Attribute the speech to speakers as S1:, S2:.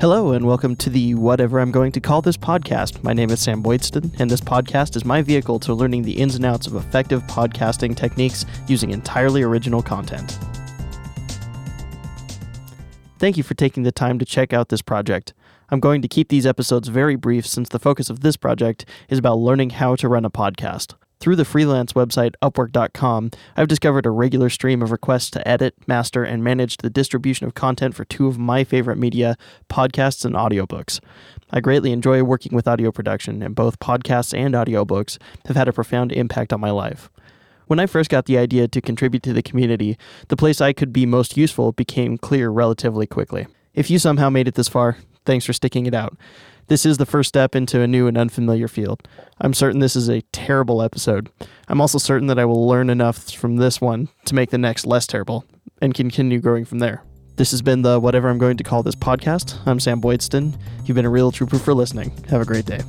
S1: Hello, and welcome to the whatever I'm going to call this podcast. My name is Sam Boydston, and this podcast is my vehicle to learning the ins and outs of effective podcasting techniques using entirely original content. Thank you for taking the time to check out this project. I'm going to keep these episodes very brief since the focus of this project is about learning how to run a podcast. Through the freelance website Upwork.com, I've discovered a regular stream of requests to edit, master, and manage the distribution of content for two of my favorite media, podcasts and audiobooks. I greatly enjoy working with audio production, and both podcasts and audiobooks have had a profound impact on my life. When I first got the idea to contribute to the community, the place I could be most useful became clear relatively quickly. If you somehow made it this far, thanks for sticking it out. This is the first step into a new and unfamiliar field. I'm certain this is a terrible episode. I'm also certain that I will learn enough from this one to make the next less terrible and continue growing from there. This has been the whatever I'm going to call this podcast. I'm Sam Boydston. You've been a real trooper for listening. Have a great day.